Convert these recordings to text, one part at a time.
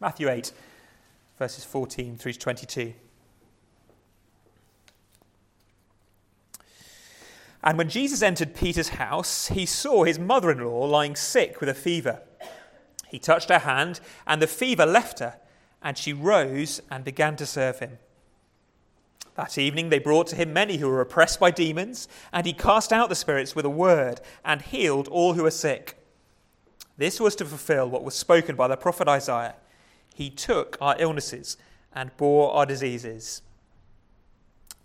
Matthew 8, verses 14 through to 22. And when Jesus entered Peter's house, he saw his mother in law lying sick with a fever. He touched her hand, and the fever left her, and she rose and began to serve him. That evening they brought to him many who were oppressed by demons, and he cast out the spirits with a word and healed all who were sick. This was to fulfill what was spoken by the prophet Isaiah. He took our illnesses and bore our diseases.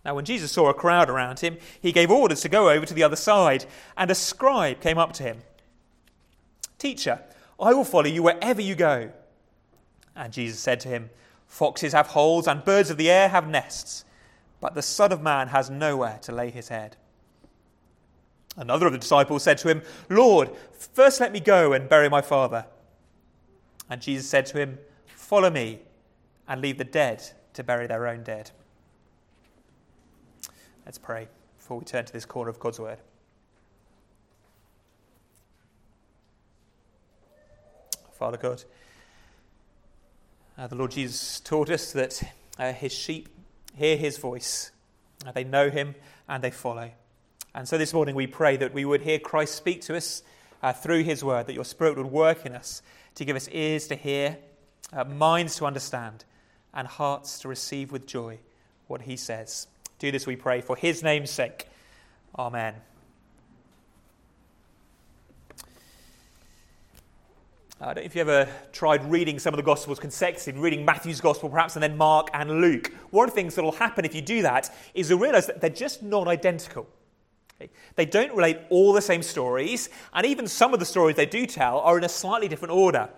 Now, when Jesus saw a crowd around him, he gave orders to go over to the other side, and a scribe came up to him. Teacher, I will follow you wherever you go. And Jesus said to him, Foxes have holes, and birds of the air have nests, but the Son of Man has nowhere to lay his head. Another of the disciples said to him, Lord, first let me go and bury my father. And Jesus said to him, Follow me, and leave the dead to bury their own dead. Let's pray before we turn to this corner of God's Word. Father God, uh, the Lord Jesus taught us that uh, his sheep hear his voice, uh, they know him, and they follow. And so this morning we pray that we would hear Christ speak to us uh, through his word, that your Spirit would work in us to give us ears to hear, uh, minds to understand, and hearts to receive with joy what he says. Do this, we pray, for his name's sake. Amen. I don't know if you ever tried reading some of the Gospels consecutively, reading Matthew's Gospel perhaps, and then Mark and Luke. One of the things that will happen if you do that is you'll realize that they're just not identical. They don't relate all the same stories, and even some of the stories they do tell are in a slightly different order.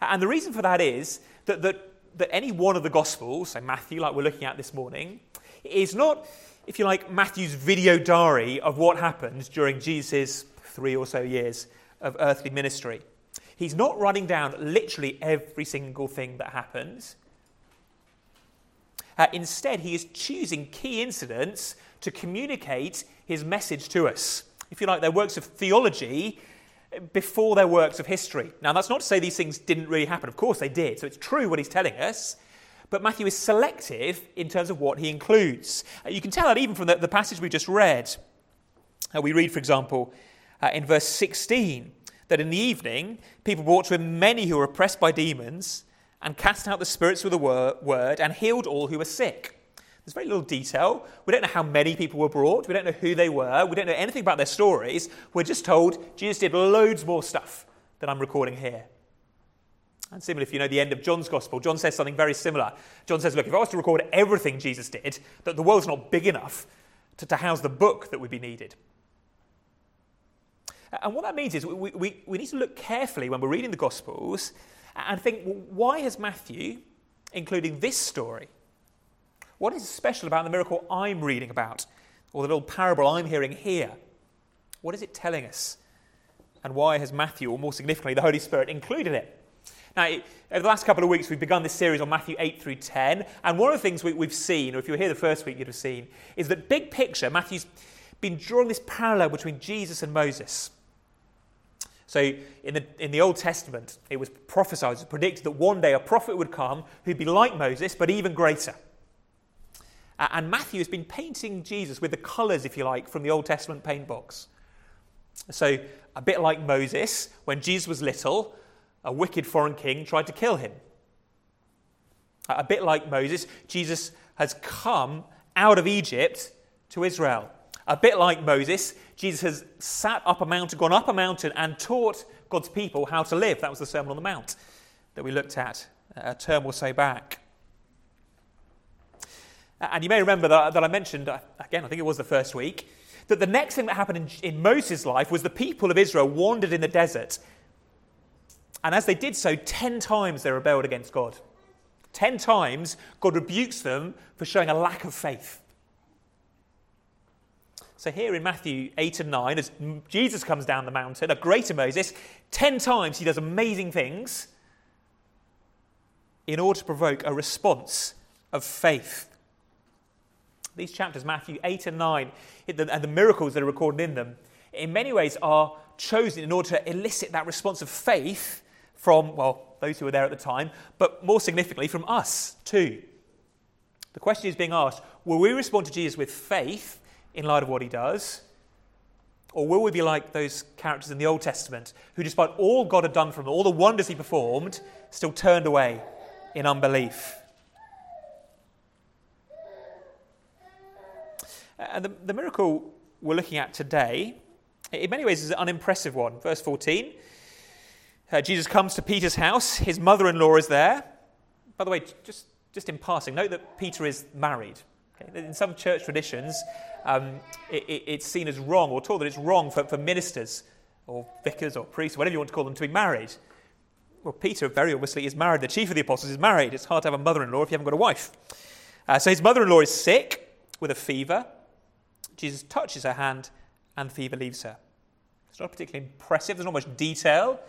And the reason for that is that, that, that any one of the Gospels, so Matthew, like we're looking at this morning, is not, if you like, Matthew's video diary of what happened during Jesus' three or so years of earthly ministry. He's not writing down literally every single thing that happens. Uh, instead, he is choosing key incidents to communicate his message to us. If you like, they're works of theology before their works of history. Now, that's not to say these things didn't really happen. Of course, they did. So it's true what he's telling us. But Matthew is selective in terms of what he includes. Uh, you can tell that even from the, the passage we just read. Uh, we read, for example, uh, in verse 16, that in the evening people brought to him many who were oppressed by demons and cast out the spirits with a word and healed all who were sick. There's very little detail. We don't know how many people were brought. We don't know who they were. We don't know anything about their stories. We're just told Jesus did loads more stuff than I'm recording here. And similarly, if you know the end of John's gospel, John says something very similar. John says, Look, if I was to record everything Jesus did, that the world's not big enough to, to house the book that would be needed. And what that means is we, we, we need to look carefully when we're reading the gospels and think, well, why has Matthew including this story? What is special about the miracle I'm reading about, or the little parable I'm hearing here? What is it telling us? And why has Matthew, or more significantly, the Holy Spirit, included it? Now, over the last couple of weeks, we've begun this series on Matthew 8 through 10. And one of the things we, have seen, or if you were here the first week, you'd have seen, is that big picture, Matthew's been drawing this parallel between Jesus and Moses. So, in the, in the Old Testament, it was prophesied, it was predicted that one day a prophet would come who'd be like Moses, but even greater. And Matthew has been painting Jesus with the colours, if you like, from the Old Testament paint box. So, a bit like Moses, when Jesus was little, a wicked foreign king tried to kill him. A bit like Moses, Jesus has come out of Egypt to Israel. A bit like Moses, Jesus has sat up a mountain, gone up a mountain, and taught God's people how to live. That was the Sermon on the Mount that we looked at a term or so back. And you may remember that, that I mentioned, uh, again, I think it was the first week, that the next thing that happened in, in Moses' life was the people of Israel wandered in the desert. And as they did so, 10 times they rebelled against God. 10 times God rebukes them for showing a lack of faith. So, here in Matthew 8 and 9, as Jesus comes down the mountain, a greater Moses, 10 times he does amazing things in order to provoke a response of faith. These chapters, Matthew 8 and 9, and the miracles that are recorded in them, in many ways are chosen in order to elicit that response of faith from, well, those who were there at the time, but more significantly from us too. The question is being asked will we respond to Jesus with faith in light of what he does? Or will we be like those characters in the Old Testament who, despite all God had done for them, all the wonders he performed, still turned away in unbelief? And the, the miracle we're looking at today, in many ways, is an unimpressive one. Verse 14 uh, Jesus comes to Peter's house, his mother in law is there. By the way, just, just in passing, note that Peter is married. Okay? In some church traditions, um, it, it, it's seen as wrong or taught that it's wrong for, for ministers or vicars or priests, whatever you want to call them, to be married. Well, Peter very obviously is married. The chief of the apostles is married. It's hard to have a mother in law if you haven't got a wife. Uh, so his mother in law is sick with a fever. Jesus touches her hand and the fever leaves her. It's not particularly impressive. There's not much detail.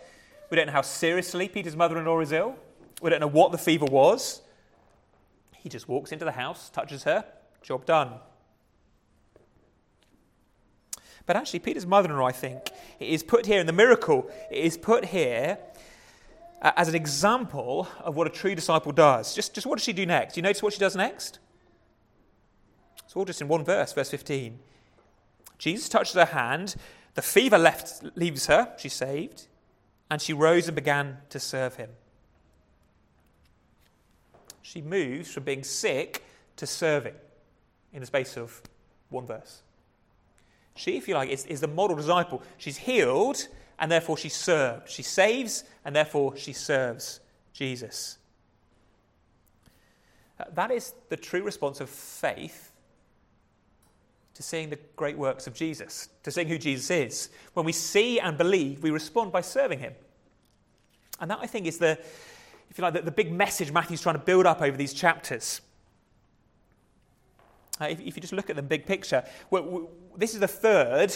We don't know how seriously Peter's mother in law is ill. We don't know what the fever was. He just walks into the house, touches her, job done. But actually, Peter's mother in law, I think, is put here in the miracle, is put here uh, as an example of what a true disciple does. Just, just what does she do next? You notice what she does next? It's all just in one verse, verse 15. Jesus touches her hand, the fever left, leaves her, she's saved, and she rose and began to serve him. She moves from being sick to serving in the space of one verse. She, if you like, is, is the model disciple. She's healed, and therefore she serves. She saves, and therefore she serves Jesus. Uh, that is the true response of faith to seeing the great works of Jesus, to seeing who Jesus is. When we see and believe, we respond by serving him. And that, I think, is the, if you like, the, the big message Matthew's trying to build up over these chapters. Uh, if, if, you just look at the big picture, we this is the third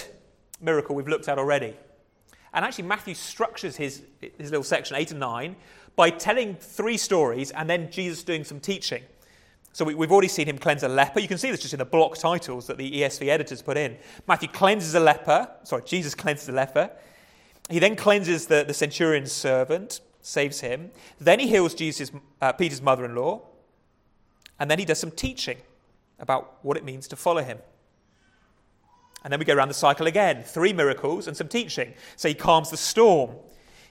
miracle we've looked at already. And actually, Matthew structures his, his little section, 8 and 9, by telling three stories and then Jesus doing some teaching. So we, have already seen him cleanse a leper. You can see this just in the block titles that the ESV editors put in. Matthew cleanses a leper. Sorry, Jesus cleanses a leper. He then cleanses the, the centurion's servant, saves him. Then he heals Jesus, uh, Peter's mother in law. And then he does some teaching about what it means to follow him. And then we go around the cycle again three miracles and some teaching. So he calms the storm,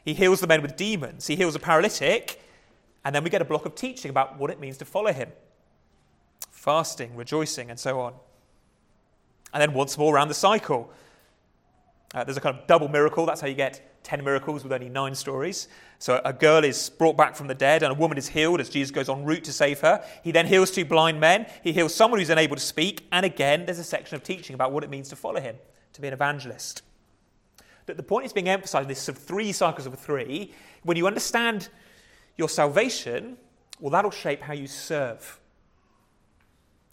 he heals the men with demons, he heals a paralytic. And then we get a block of teaching about what it means to follow him fasting, rejoicing, and so on. And then once more around the cycle. Uh, there's a kind of double miracle. That's how you get 10 miracles with only nine stories. So a girl is brought back from the dead and a woman is healed as Jesus goes en route to save her. He then heals two blind men. He heals someone who's unable to speak. And again, there's a section of teaching about what it means to follow him, to be an evangelist. But the point is being emphasized this sort of three cycles of three. When you understand your salvation, well, that'll shape how you serve.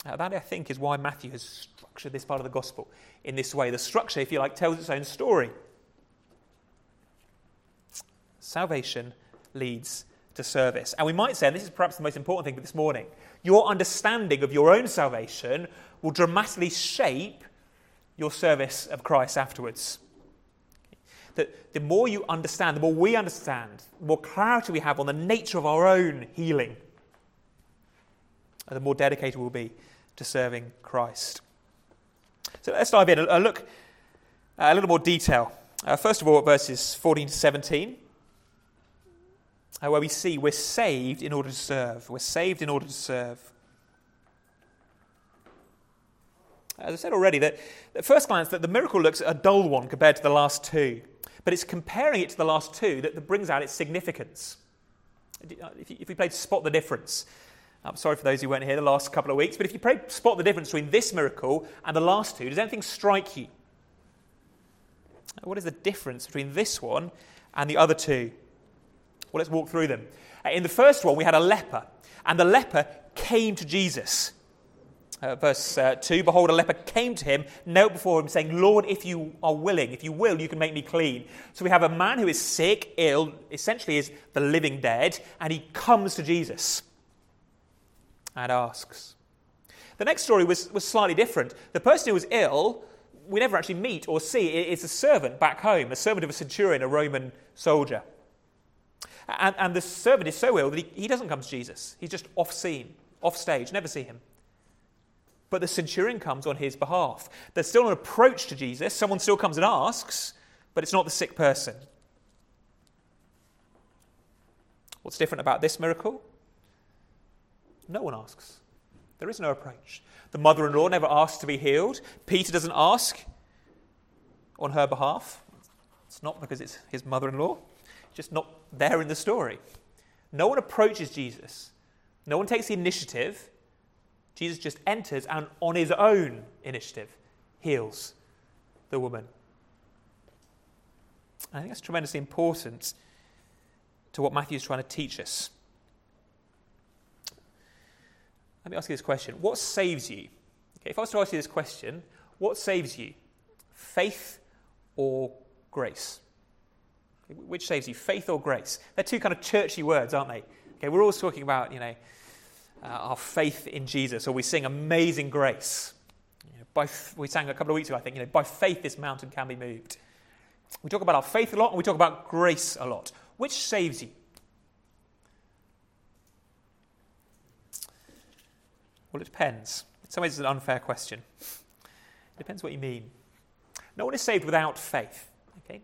Uh, that, I think, is why Matthew has structured this part of the gospel in this way. The structure, if you like, tells its own story. Salvation leads to service. And we might say, and this is perhaps the most important thing for this morning, your understanding of your own salvation will dramatically shape your service of Christ afterwards. That the more you understand, the more we understand, the more clarity we have on the nature of our own healing, the more dedicated we'll be to serving Christ. So let's dive in and look a little more detail. Uh, first of all, verses 14 to 17, uh, where we see we're saved in order to serve. We're saved in order to serve. As I said already, that at first glance, that the miracle looks a dull one compared to the last two, but it's comparing it to the last two that, that brings out its significance. If, you, if we played spot the difference, I'm sorry for those who weren't here the last couple of weeks, but if you pray, spot the difference between this miracle and the last two, does anything strike you? What is the difference between this one and the other two? Well, let's walk through them. Uh, in the first one, we had a leper, and the leper came to Jesus. Uh, verse uh, 2 Behold, a leper came to him, knelt before him, saying, Lord, if you are willing, if you will, you can make me clean. So we have a man who is sick, ill, essentially is the living dead, and he comes to Jesus and asks. The next story was, was slightly different. The person who was ill, we never actually meet or see. It's a servant back home, a servant of a centurion, a Roman soldier. And, and the servant is so ill that he, he doesn't come to Jesus. He's just off scene, off stage, never see him. But the centurion comes on his behalf. There's still an approach to Jesus. Someone still comes and asks, but it's not the sick person. What's different about this miracle? No one asks. There is no approach. The mother in law never asks to be healed. Peter doesn't ask on her behalf. It's not because it's his mother in law, just not there in the story. No one approaches Jesus, no one takes the initiative. Jesus just enters and, on his own initiative, heals the woman. I think that's tremendously important to what Matthew is trying to teach us. Let me ask you this question What saves you? Okay, if I was to ask you this question, what saves you? Faith or grace? Which saves you, faith or grace? They're two kind of churchy words, aren't they? Okay, we're always talking about, you know, uh, our faith in Jesus, or we sing Amazing Grace. You know, by, we sang a couple of weeks ago, I think, you know, by faith this mountain can be moved. We talk about our faith a lot, and we talk about grace a lot. Which saves you? Well, it depends. In some ways, it's an unfair question. It depends what you mean. No one is saved without faith. Okay?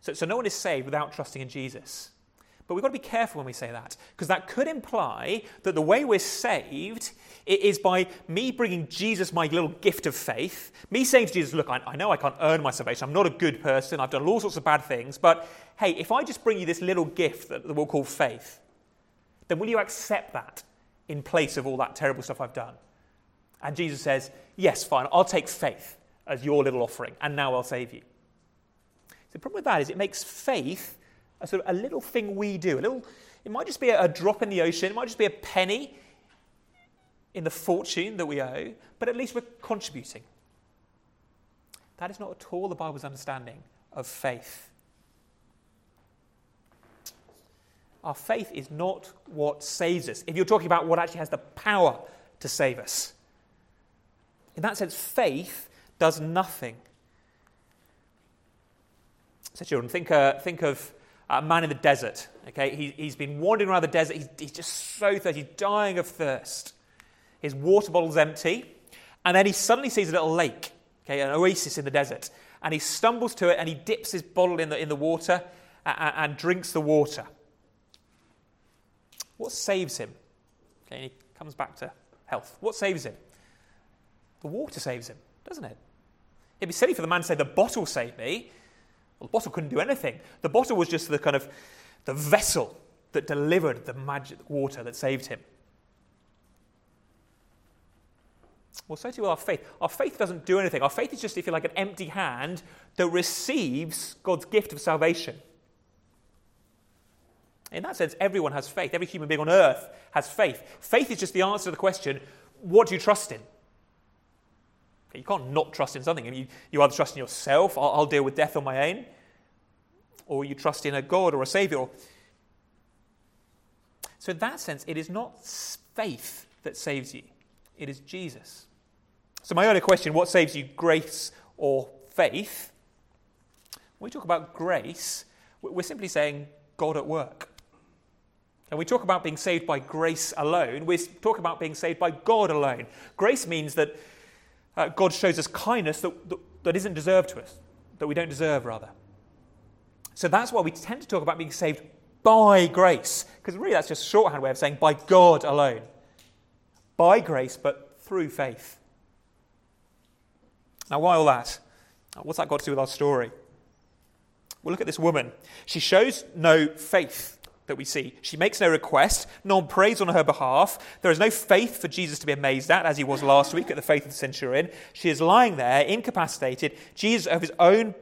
So, so no one is saved without trusting in Jesus. But we've got to be careful when we say that, because that could imply that the way we're saved is by me bringing Jesus my little gift of faith, me saying to Jesus, Look, I, I know I can't earn my salvation. I'm not a good person. I've done all sorts of bad things. But hey, if I just bring you this little gift that we'll call faith, then will you accept that in place of all that terrible stuff I've done? And Jesus says, Yes, fine, I'll take faith as your little offering, and now I'll save you. So the problem with that is it makes faith a sort of a little thing we do. A little, it might just be a, a drop in the ocean, it might just be a penny in the fortune that we owe, but at least we're contributing. That is not at all the Bible's understanding of faith. Our faith is not what saves us. If you're talking about what actually has the power to save us, in that sense, faith does nothing. So, children, think, uh, think of a man in the desert. Okay, he, he's been wandering around the desert. He's, he's just so thirsty. He's dying of thirst. His water bottle's empty, and then he suddenly sees a little lake, okay, an oasis in the desert, and he stumbles to it and he dips his bottle in the, in the water and, and drinks the water. What saves him? Okay, he comes back to health. What saves him? The water saves him, doesn't it? It'd be silly for the man to say, The bottle saved me. Well, the bottle couldn't do anything. The bottle was just the kind of the vessel that delivered the magic water that saved him. Well, so too with our faith. Our faith doesn't do anything. Our faith is just, if you like, an empty hand that receives God's gift of salvation. In that sense, everyone has faith. Every human being on earth has faith. Faith is just the answer to the question what do you trust in? You can't not trust in something. you, you either trust in yourself, I'll, I'll deal with death on my own, or you trust in a God or a Savior. So, in that sense, it is not faith that saves you, it is Jesus. So, my earlier question what saves you, grace or faith? When we talk about grace, we're simply saying God at work. And we talk about being saved by grace alone, We talk about being saved by God alone. Grace means that uh, God shows us kindness that, that, that isn't deserved to us, that we don't deserve, rather. So that's why we tend to talk about being saved by grace, because really that's just a shorthand way of saying by God alone. By grace, but through faith. Now, why all that? What's that got to do with our story? Well, look at this woman. She shows no faith that we see. She makes no request, no one prays on her behalf. There is no faith for Jesus to be amazed at, as he was last week at the faith of the centurion. She is lying there, incapacitated. Jesus, of his own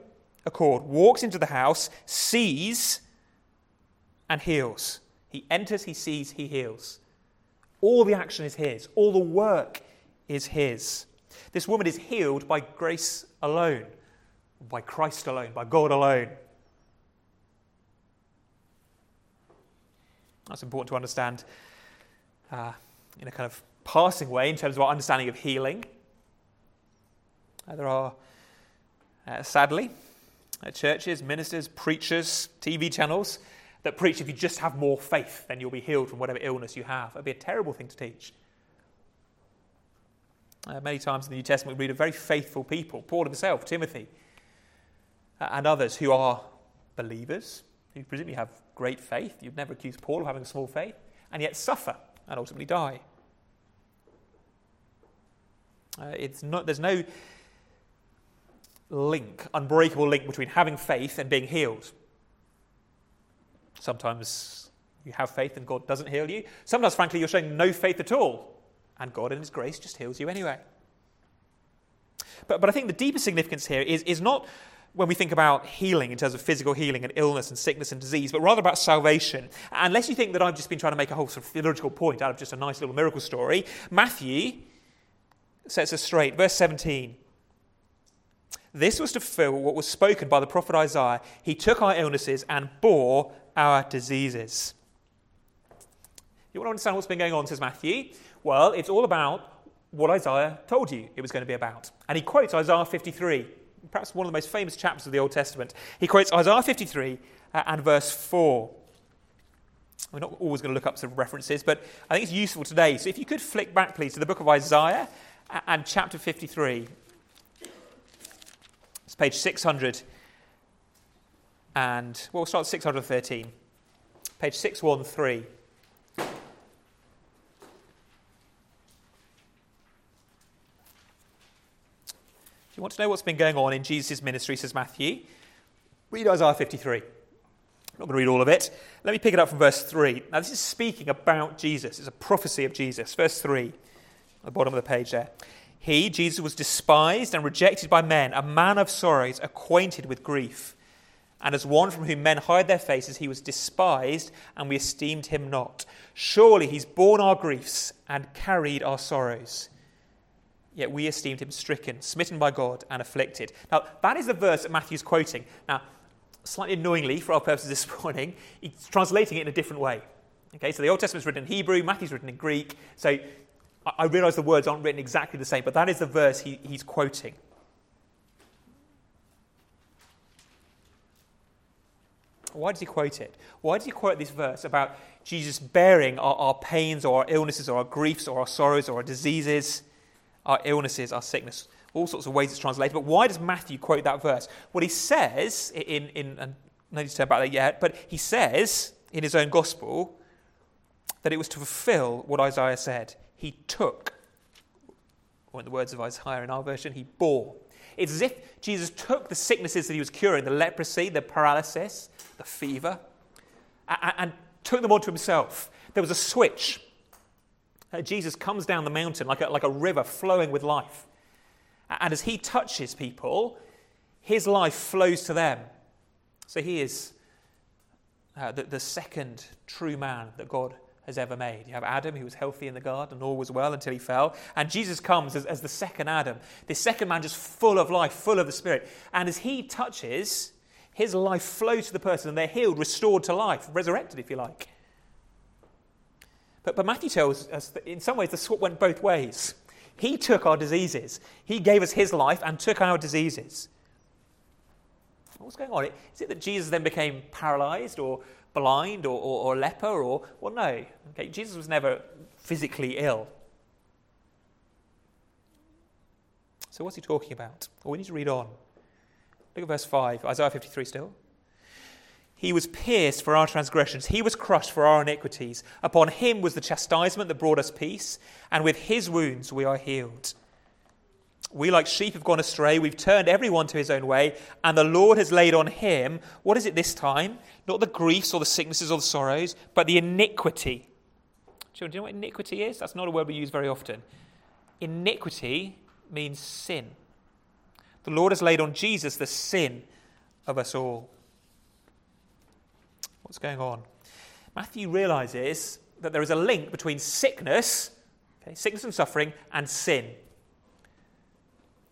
accord, walks into the house, sees, and heals. He enters, he sees, he heals. All the action is his, all the work is his. This woman is healed by grace alone, by Christ alone, by God alone. That's important to understand uh, in a kind of passing way in terms of our understanding of healing. Uh, there are, uh, sadly, uh, churches, ministers, preachers, TV channels that preach if you just have more faith, then you'll be healed from whatever illness you have. It'd be a terrible thing to teach. Uh, many times in the New Testament, we read of very faithful people, Paul himself, Timothy, uh, and others who are believers, who presumably have great faith. You'd never accuse Paul of having small faith, and yet suffer and ultimately die. Uh, it's not, there's no link, unbreakable link between having faith and being healed. Sometimes you have faith and God doesn't heal you. Sometimes, frankly, you're showing no faith at all, and God, in His grace, just heals you anyway. But, but I think the deeper significance here is, is not when we think about healing in terms of physical healing and illness and sickness and disease, but rather about salvation. Unless you think that I've just been trying to make a whole sort of theological point out of just a nice little miracle story, Matthew sets us straight. Verse 17. This was to fulfill what was spoken by the prophet Isaiah. He took our illnesses and bore our diseases. You want to understand what's been going on, says Matthew? Well, it's all about what Isaiah told you it was going to be about. And he quotes Isaiah 53, perhaps one of the most famous chapters of the Old Testament. He quotes Isaiah 53 uh, and verse 4. We're not always going to look up some references, but I think it's useful today. So if you could flick back, please, to the book of Isaiah and chapter 53. It's page 600 and, well, we'll start at 613. Page 613. You want to know what's been going on in Jesus' ministry, says Matthew, read Isaiah 53. I'm not going to read all of it. Let me pick it up from verse 3. Now, this is speaking about Jesus. It's a prophecy of Jesus. Verse 3, at the bottom of the page there. He, Jesus, was despised and rejected by men, a man of sorrows, acquainted with grief. And as one from whom men hide their faces, he was despised, and we esteemed him not. Surely he's borne our griefs and carried our sorrows. Yet we esteemed him stricken, smitten by God, and afflicted. Now, that is the verse that Matthew's quoting. Now, slightly annoyingly, for our purposes this morning, he's translating it in a different way. Okay, so the Old Testament's written in Hebrew, Matthew's written in Greek. So I realize the words aren't written exactly the same, but that is the verse he, he's quoting. Why does he quote it? Why does he quote this verse about Jesus bearing our, our pains or our illnesses or our griefs or our sorrows or our diseases, our illnesses, our sickness? All sorts of ways it's translated. But why does Matthew quote that verse? Well, he says, in, in and no need to turn about that yet, but he says in his own gospel that it was to fulfill what Isaiah said he took, or in the words of Isaiah in our version, he bore. It's as if Jesus took the sicknesses that he was curing the leprosy, the paralysis, the fever and took them onto himself. There was a switch. Jesus comes down the mountain like a, like a river flowing with life. And as he touches people, his life flows to them. So he is uh, the, the second true man that God has ever made. You have Adam, who was healthy in the garden, and all was well until he fell. And Jesus comes as, as the second Adam, this second man just full of life, full of the Spirit. And as he touches, his life flows to the person, and they're healed, restored to life, resurrected, if you like. But, but Matthew tells us that in some ways the swap went both ways. He took our diseases, he gave us his life and took our diseases. What's going on? Is it that Jesus then became paralyzed or blind or, or, or leper or, well, no. Okay, Jesus was never physically ill. So, what's he talking about? Well, we need to read on. Look at verse 5, Isaiah 53 still. He was pierced for our transgressions, he was crushed for our iniquities. Upon him was the chastisement that brought us peace, and with his wounds we are healed. We, like sheep, have gone astray. We've turned everyone to his own way, and the Lord has laid on him, what is it this time? Not the griefs or the sicknesses or the sorrows, but the iniquity. Children, do you know what iniquity is? That's not a word we use very often. Iniquity means sin. The Lord has laid on Jesus the sin of us all. What's going on? Matthew realizes that there is a link between sickness, okay, sickness and suffering, and sin.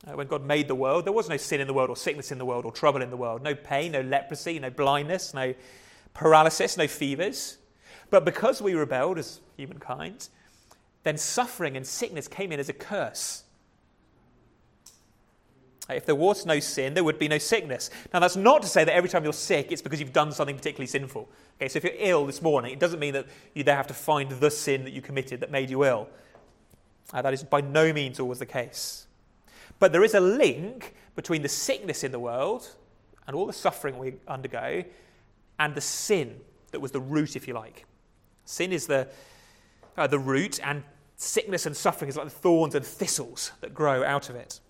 Uh, when God made the world, there was no sin in the world, or sickness in the world, or trouble in the world. No pain, no leprosy, no blindness, no paralysis, no fevers. But because we rebelled as humankind, then suffering and sickness came in as a curse. If there was no sin, there would be no sickness. Now, that's not to say that every time you're sick, it's because you've done something particularly sinful. Okay, so if you're ill this morning, it doesn't mean that you then have to find the sin that you committed that made you ill. Uh, that is by no means always the case. But there is a link between the sickness in the world and all the suffering we undergo and the sin that was the root, if you like. Sin is the, uh, the root, and sickness and suffering is like the thorns and thistles that grow out of it.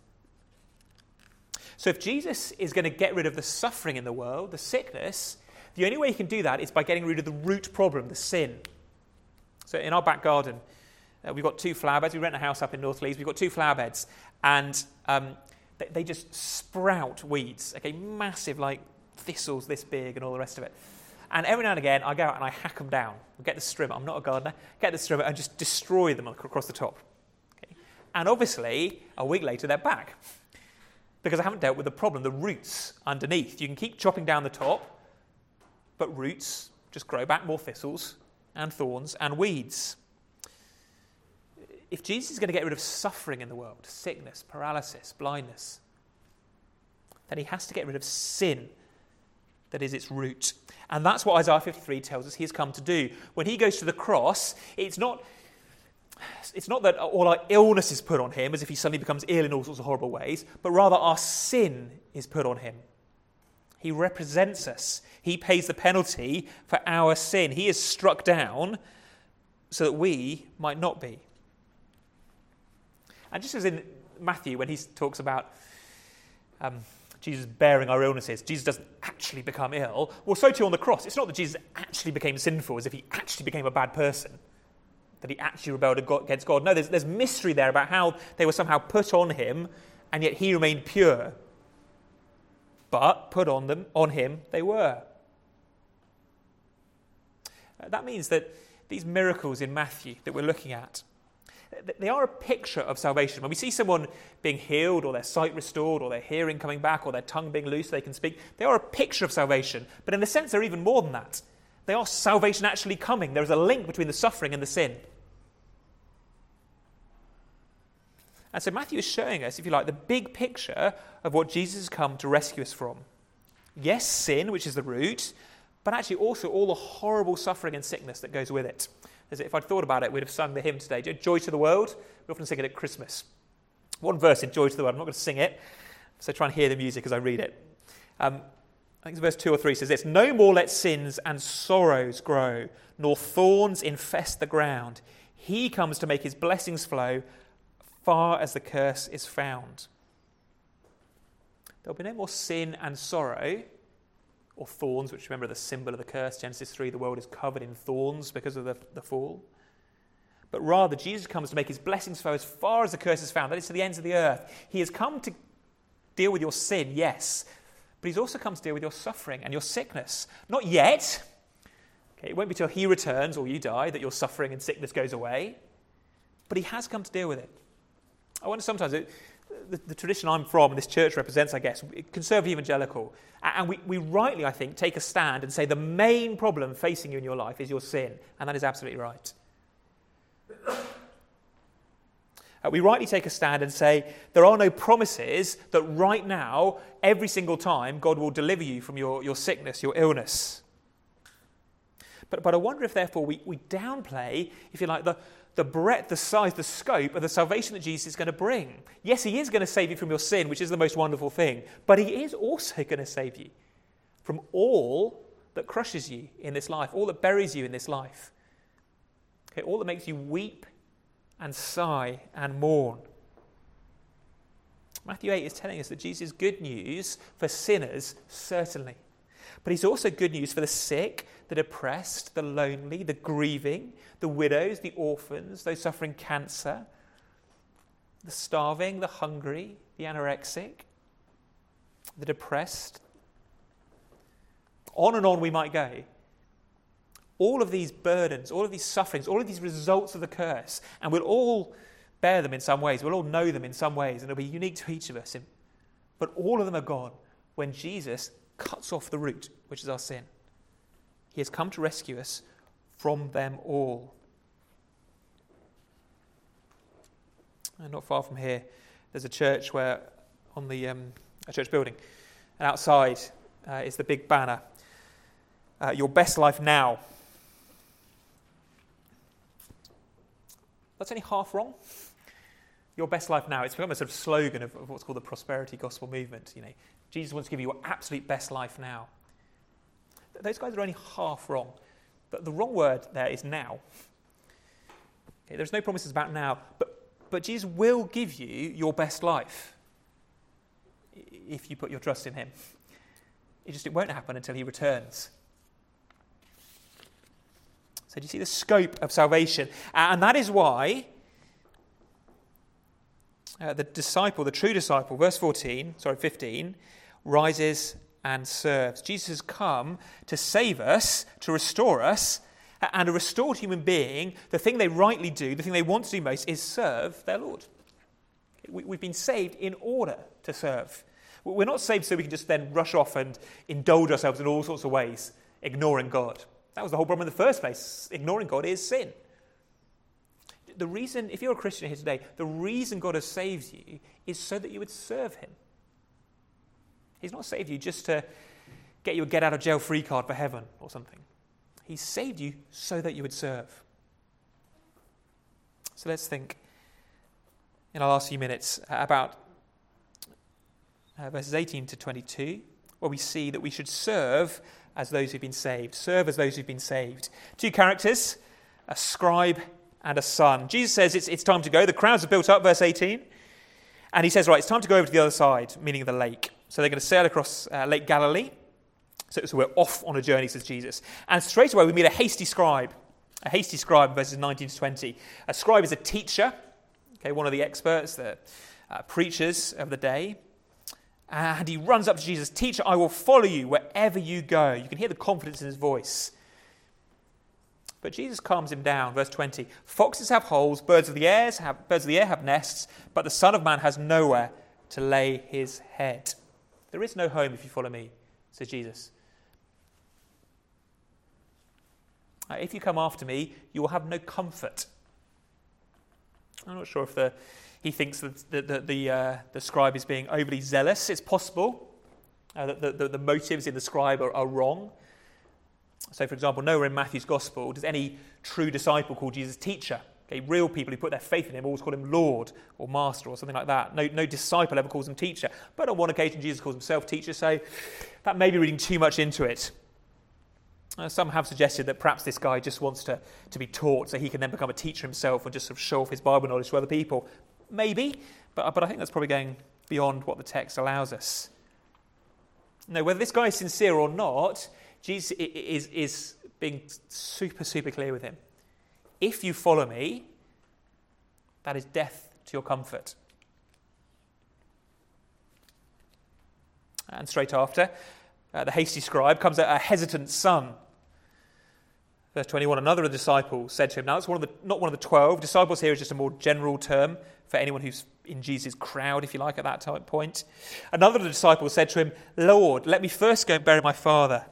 So, if Jesus is going to get rid of the suffering in the world, the sickness, the only way he can do that is by getting rid of the root problem, the sin. So, in our back garden, uh, we've got two flower beds. We rent a house up in North Leeds. We've got two flower beds, and um, they, they just sprout weeds, okay, massive, like thistles this big and all the rest of it. And every now and again, I go out and I hack them down. I get the strimmer. I'm not a gardener. Get the strimmer and just destroy them across the top. Okay? And obviously, a week later, they're back because I haven't dealt with the problem, the roots underneath. You can keep chopping down the top, but roots just grow back more thistles and thorns and weeds. If Jesus is going to get rid of suffering in the world, sickness, paralysis, blindness, then he has to get rid of sin that is its root. And that's what Isaiah 53 tells us he has come to do. When he goes to the cross, it's not, it's not that all our illness is put on him as if he suddenly becomes ill in all sorts of horrible ways, but rather our sin is put on him. He represents us, he pays the penalty for our sin. He is struck down so that we might not be. And just as in Matthew, when he talks about um, Jesus bearing our illnesses, Jesus doesn't actually become ill. Well, so too on the cross. It's not that Jesus actually became sinful as if he actually became a bad person, that he actually rebelled against God. No, there's, there's mystery there about how they were somehow put on him, and yet he remained pure. But put on them, on him, they were. Uh, that means that these miracles in Matthew that we're looking at, they are a picture of salvation. When we see someone being healed, or their sight restored, or their hearing coming back, or their tongue being loose, so they can speak, they are a picture of salvation. But in a sense, they're even more than that. They are salvation actually coming. There is a link between the suffering and the sin. And so Matthew is showing us, if you like, the big picture of what Jesus has come to rescue us from. Yes, sin, which is the root, but actually also all the horrible suffering and sickness that goes with it As if I'd thought about it, we'd have sung the hymn today, Joy to the World. We often sing it at Christmas. One verse in Joy to the World. I'm not going to sing it, so try and hear the music as I read it. Um, I think verse 2 or 3 says this No more let sins and sorrows grow, nor thorns infest the ground. He comes to make his blessings flow far as the curse is found. There'll be no more sin and sorrow or thorns, which remember the symbol of the curse. Genesis 3, the world is covered in thorns because of the, the fall. But rather, Jesus comes to make his blessings flow as far as the curse is found, that is to the ends of the earth. He has come to deal with your sin, yes, but he's also come to deal with your suffering and your sickness. Not yet. Okay, it won't be till he returns or you die that your suffering and sickness goes away, but he has come to deal with it. I wonder sometimes, it, the, the, tradition I'm from this church represents, I guess, conservative evangelical. And we, we rightly, I think, take a stand and say the main problem facing you in your life is your sin. And that is absolutely right. Uh, we rightly take a stand and say there are no promises that right now, every single time, God will deliver you from your, your sickness, your illness. But, but I wonder if, therefore, we, we downplay, if you like, the, the breadth, the size, the scope of the salvation that Jesus is going to bring. Yes, He is going to save you from your sin, which is the most wonderful thing, but He is also going to save you from all that crushes you in this life, all that buries you in this life, okay, all that makes you weep and sigh and mourn. Matthew 8 is telling us that Jesus good news for sinners, certainly. But he's also good news for the sick, the depressed, the lonely, the grieving, the widows, the orphans, those suffering cancer, the starving, the hungry, the anorexic, the depressed. On and on we might go. All of these burdens, all of these sufferings, all of these results of the curse, and we'll all bear them in some ways. We'll all know them in some ways, and it'll be unique to each of us. But all of them are gone when Jesus cuts off the root, which is our sin. He has come to rescue us from them all. And not far from here, there's a church where on the um, church building. And outside uh, is the big banner uh, Your best life now. That's only half wrong. Your best life now. It's become a sort of slogan of, of what's called the prosperity gospel movement. You know, Jesus wants to give you your absolute best life now. Those guys are only half wrong. But the wrong word there is now. Okay, there's no promises about now, but, but Jesus will give you your best life if you put your trust in him. It just it won't happen until he returns. So, do you see the scope of salvation? And that is why uh, the disciple, the true disciple, verse 14, sorry, 15, rises and serves. Jesus has come to save us, to restore us, and a restored human being, the thing they rightly do, the thing they want to do most, is serve their Lord. We, have been saved in order to serve. We're not saved so we can just then rush off and indulge ourselves in all sorts of ways, ignoring God. That was the whole problem in the first place. Ignoring God is sin. The reason, if you're a Christian here today, the reason God has saved you is so that you would serve Him. He's not saved you just to get you a get out of jail free card for heaven or something. He saved you so that you would serve. So let's think in our last few minutes about uh, verses 18 to 22, where we see that we should serve as those who've been saved. Serve as those who've been saved. Two characters, a scribe and a son. Jesus says it's, it's time to go. The crowds are built up, verse 18. And he says, right, it's time to go over to the other side, meaning the lake. So they're going to sail across uh, Lake Galilee. So, so, we're off on a journey, says Jesus. And straight away we meet a hasty scribe. A hasty scribe, verses 19 to 20. A scribe is a teacher, okay, one of the experts, the uh, preachers of the day. And he runs up to Jesus, Teacher, I will follow you wherever you go. You can hear the confidence in his voice. But Jesus calms him down. Verse 20 Foxes have holes, birds of the, air have, birds of the air have nests, but the Son of Man has nowhere to lay his head. There is no home if you follow me, says Jesus. If you come after me, you will have no comfort. I'm not sure if the he thinks that the, the, the, uh, the scribe is being overly zealous. It's possible uh, that the, the, the, motives in the scribe are, are wrong. So, for example, nowhere in Matthew's gospel does any true disciple call Jesus teacher. Okay, real people who put their faith in him always call him Lord or Master or something like that. No, no disciple ever calls him teacher. But on one occasion, Jesus calls himself teacher, so that may be reading too much into it. Uh, some have suggested that perhaps this guy just wants to, to be taught so he can then become a teacher himself and just sort of show off his Bible knowledge to other people. Maybe, but, but I think that's probably going beyond what the text allows us. No, whether this guy is sincere or not, Jesus is, is being super, super clear with him. If you follow me, that is death to your comfort. And straight after, uh, the hasty scribe comes a, a hesitant son. Verse 21 Another of the disciples said to him, Now, it's one of the, not one of the twelve. Disciples here is just a more general term for anyone who's in Jesus' crowd, if you like, at that point. Another of the disciples said to him, Lord, let me first go and bury my father.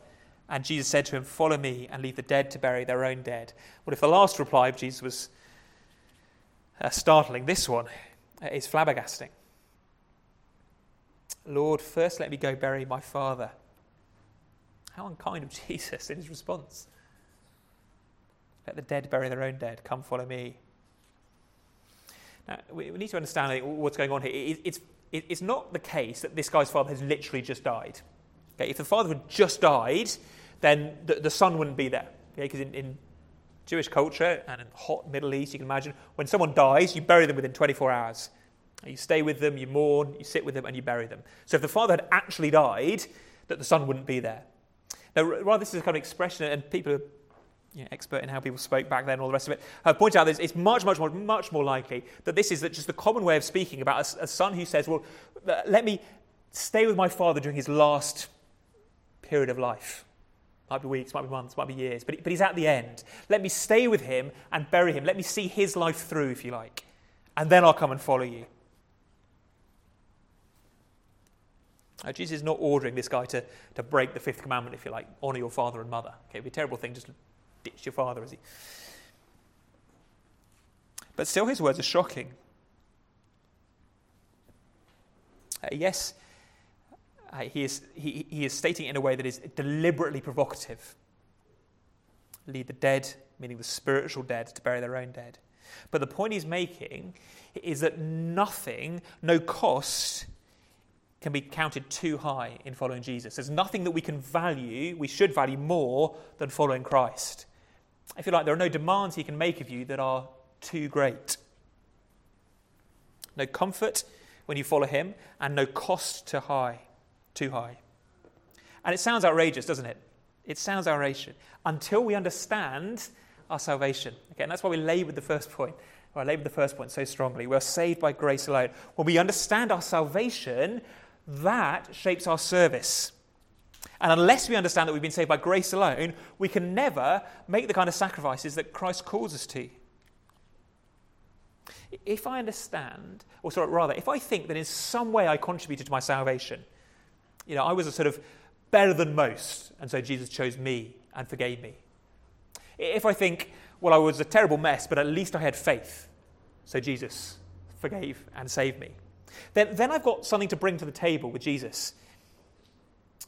And Jesus said to him, Follow me and leave the dead to bury their own dead. Well, if the last reply of Jesus was uh, startling, this one is flabbergasting. Lord, first let me go bury my father. How unkind of Jesus in his response. Let the dead bury their own dead. Come follow me. Now, we, need to understand what's going on here. it's, it's not the case that this guy's father has literally just died. Okay, if the father had just died, then the, the son wouldn't be there. Because okay? in, in Jewish culture and in hot Middle East, you can imagine when someone dies, you bury them within 24 hours. You stay with them, you mourn, you sit with them, and you bury them. So if the father had actually died, that the son wouldn't be there. Now, rather, this is a kind of expression, and people are you know, expert in how people spoke back then, and all the rest of it, have pointed out that it's much, much more, much more likely that this is just the common way of speaking about a, a son who says, "Well, let me stay with my father during his last period of life." Might be weeks, might be months, might be years, but, but he's at the end. Let me stay with him and bury him. Let me see his life through, if you like, and then I'll come and follow you. Uh, Jesus is not ordering this guy to, to break the fifth commandment, if you like, honor your father and mother. Okay, it'd be a terrible thing just to ditch your father, is he? But still, his words are shocking. yes, uh, he, is, he, he is stating it in a way that is deliberately provocative. Lead the dead, meaning the spiritual dead, to bury their own dead. But the point he's making is that nothing, no cost, can be counted too high in following Jesus. There's nothing that we can value, we should value more than following Christ. I feel like, there are no demands he can make of you that are too great. No comfort when you follow him, and no cost too high, too high. And it sounds outrageous, doesn't it? It sounds outrageous until we understand our salvation. Okay, and that's why we labored the first point. I labored the first point so strongly. We're saved by grace alone. When we understand our salvation, that shapes our service. And unless we understand that we've been saved by grace alone, we can never make the kind of sacrifices that Christ calls us to. If I understand, or sorry, rather, if I think that in some way I contributed to my salvation, you know, I was a sort of better than most, and so Jesus chose me and forgave me. If I think, well, I was a terrible mess, but at least I had faith, so Jesus forgave and saved me, then, then I've got something to bring to the table with Jesus.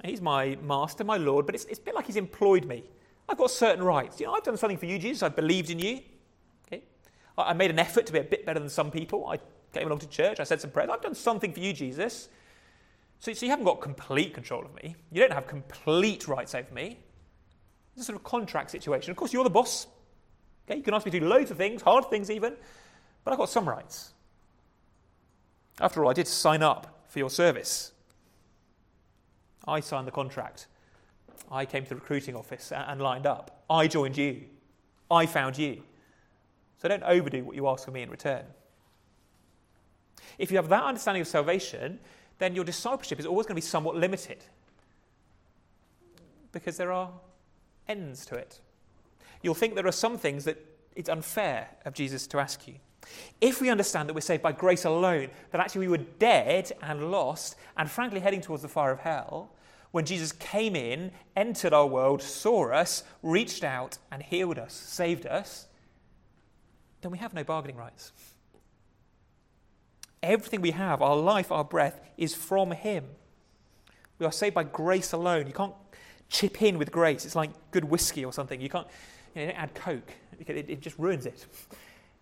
He's my master, my Lord, but it's, it's a bit like he's employed me. I've got certain rights. You know, I've done something for you, Jesus. I believed in you. Okay? I, I made an effort to be a bit better than some people. I came along to church. I said some prayers. I've done something for you, Jesus. So, so you haven't got complete control of me. You don't have complete rights over me. It's a sort of contract situation. Of course, you're the boss. Okay? You can ask me to do loads of things, hard things even, but I've got some rights. After all, I did sign up for your service. I signed the contract. I came to the recruiting office and lined up. I joined you. I found you. So don't overdo what you ask of me in return. If you have that understanding of salvation, then your discipleship is always going to be somewhat limited because there are ends to it. You'll think there are some things that it's unfair of Jesus to ask you. If we understand that we're saved by grace alone, that actually we were dead and lost and frankly heading towards the fire of hell, when Jesus came in, entered our world, saw us, reached out and healed us, saved us, then we have no bargaining rights. Everything we have, our life, our breath, is from Him. We are saved by grace alone. You can't chip in with grace. It's like good whiskey or something. You can't you know, add Coke, it, it just ruins it.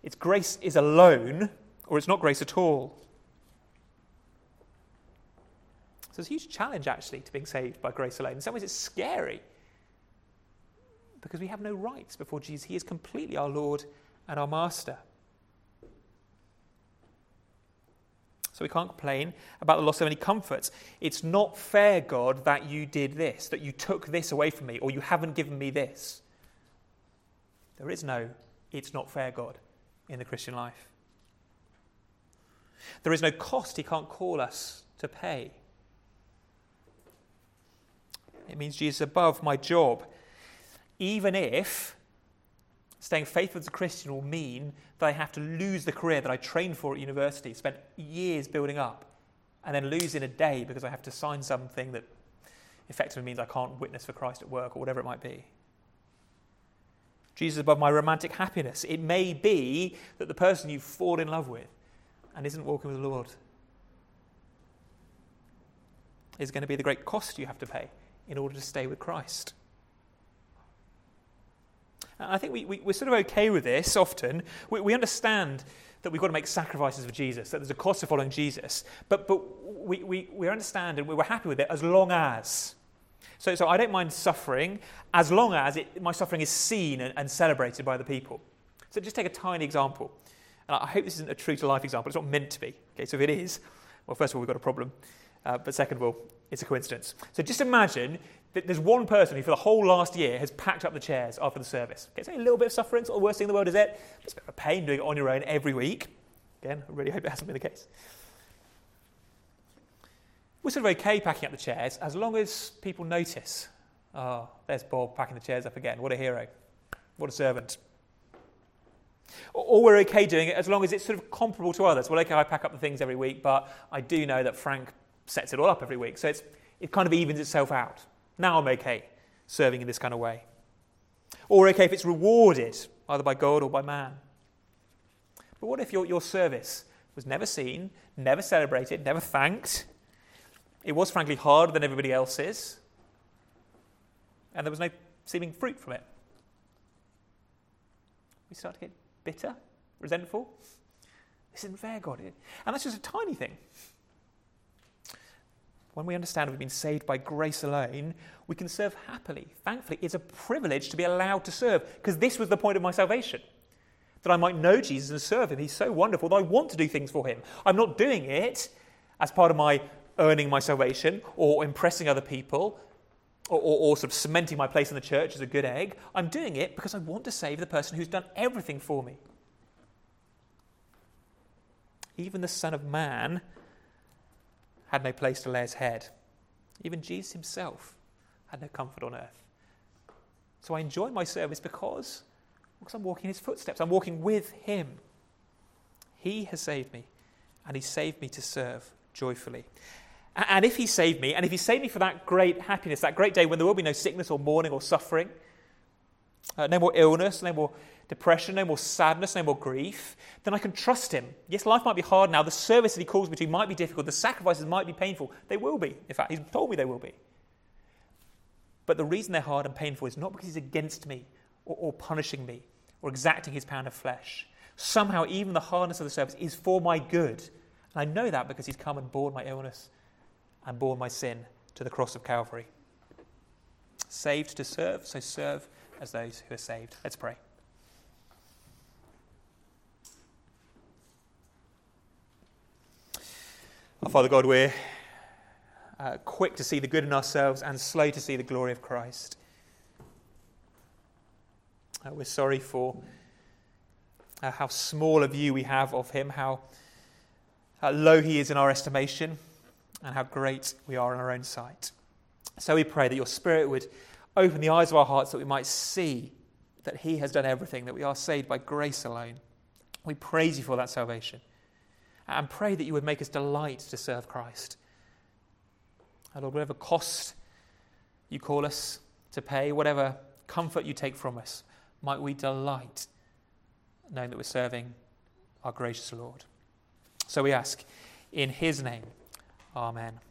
It's grace is alone, or it's not grace at all. So it's a huge challenge, actually, to being saved by grace alone. In some ways, it's scary because we have no rights before Jesus. He is completely our Lord and our Master. So we can't complain about the loss of any comforts. It's not fair, God, that you did this, that you took this away from me, or you haven't given me this. There is no, it's not fair, God in the Christian life. There is no cost he can't call us to pay. It means Jesus above my job, even if staying faithful as a Christian will mean that I have to lose the career that I trained for at university, spent years building up, and then lose in a day because I have to sign something that effectively means I can't witness for Christ at work or whatever it might be. Jesus above my romantic happiness. It may be that the person you fall in love with and isn't walking with the Lord is going to be the great cost you have to pay in order to stay with Christ. I think we, we, are sort of okay with this often. We, we understand that we've got to make sacrifices for Jesus, that there's a cost to following Jesus, but, but we, we, we understand and we're happy with it as long as so, so I don't mind suffering as long as it, my suffering is seen and, and celebrated by the people. So just take a tiny example. And I hope this isn't a true to life example. It's not meant to be. Okay, so if it is, well, first of all, we've got a problem. Uh, but second of all, it's a coincidence. So just imagine there's one person who, for the whole last year, has packed up the chairs after the service. Okay, so a little bit of suffering. It's not the worst thing in the world, is it? It's a bit of a pain doing it on your own every week. Again, I really hope it hasn't been the case. We're sort of okay packing up the chairs as long as people notice. Oh, there's Bob packing the chairs up again. What a hero. What a servant. Or we're okay doing it as long as it's sort of comparable to others. Well, okay, I pack up the things every week, but I do know that Frank sets it all up every week. So it's, it kind of evens itself out. Now I'm okay serving in this kind of way. Or okay if it's rewarded, either by God or by man. But what if your, your service was never seen, never celebrated, never thanked, It was, frankly, harder than everybody else's. And there was no seeming fruit from it. We start to get bitter, resentful. This isn't fair, God. And that's just a tiny thing. When we understand we've been saved by grace alone, we can serve happily. Thankfully, it's a privilege to be allowed to serve, because this was the point of my salvation. That I might know Jesus and serve him. He's so wonderful that I want to do things for him. I'm not doing it as part of my earning my salvation or impressing other people or, or, or, sort of cementing my place in the church as a good egg. I'm doing it because I want to save the person who's done everything for me. Even the Son of Man had no place to lay his head. Even Jesus himself had no comfort on earth. So I enjoy my service because, because I'm walking in his footsteps. I'm walking with him. He has saved me, and he saved me to serve joyfully. And if he saved me, and if he saved me for that great happiness, that great day when there will be no sickness or mourning or suffering, uh, no more illness, no more depression, no more sadness, no more grief, then I can trust Him. Yes, life might be hard now. The service that He calls me to might be difficult. The sacrifices might be painful. They will be. In fact, He's told me they will be. But the reason they're hard and painful is not because He's against me or, or punishing me or exacting His pound of flesh. Somehow, even the hardness of the service is for my good. And I know that because He's come and borne my illness and borne my sin to the cross of Calvary. Saved to serve, so serve as those who are saved. Let's pray. Our Father God, we're uh, quick to see the good in ourselves and slow to see the glory of Christ. Uh, we're sorry for uh, how small a view we have of Him, how, how low He is in our estimation, and how great we are in our own sight. So we pray that your Spirit would open the eyes of our hearts that we might see that He has done everything, that we are saved by grace alone. We praise you for that salvation and pray that you would make us delight to serve Christ. Lord, whatever cost you call us to pay, whatever comfort you take from us, might we delight knowing that we're serving our gracious Lord. So we ask in his name, Amen.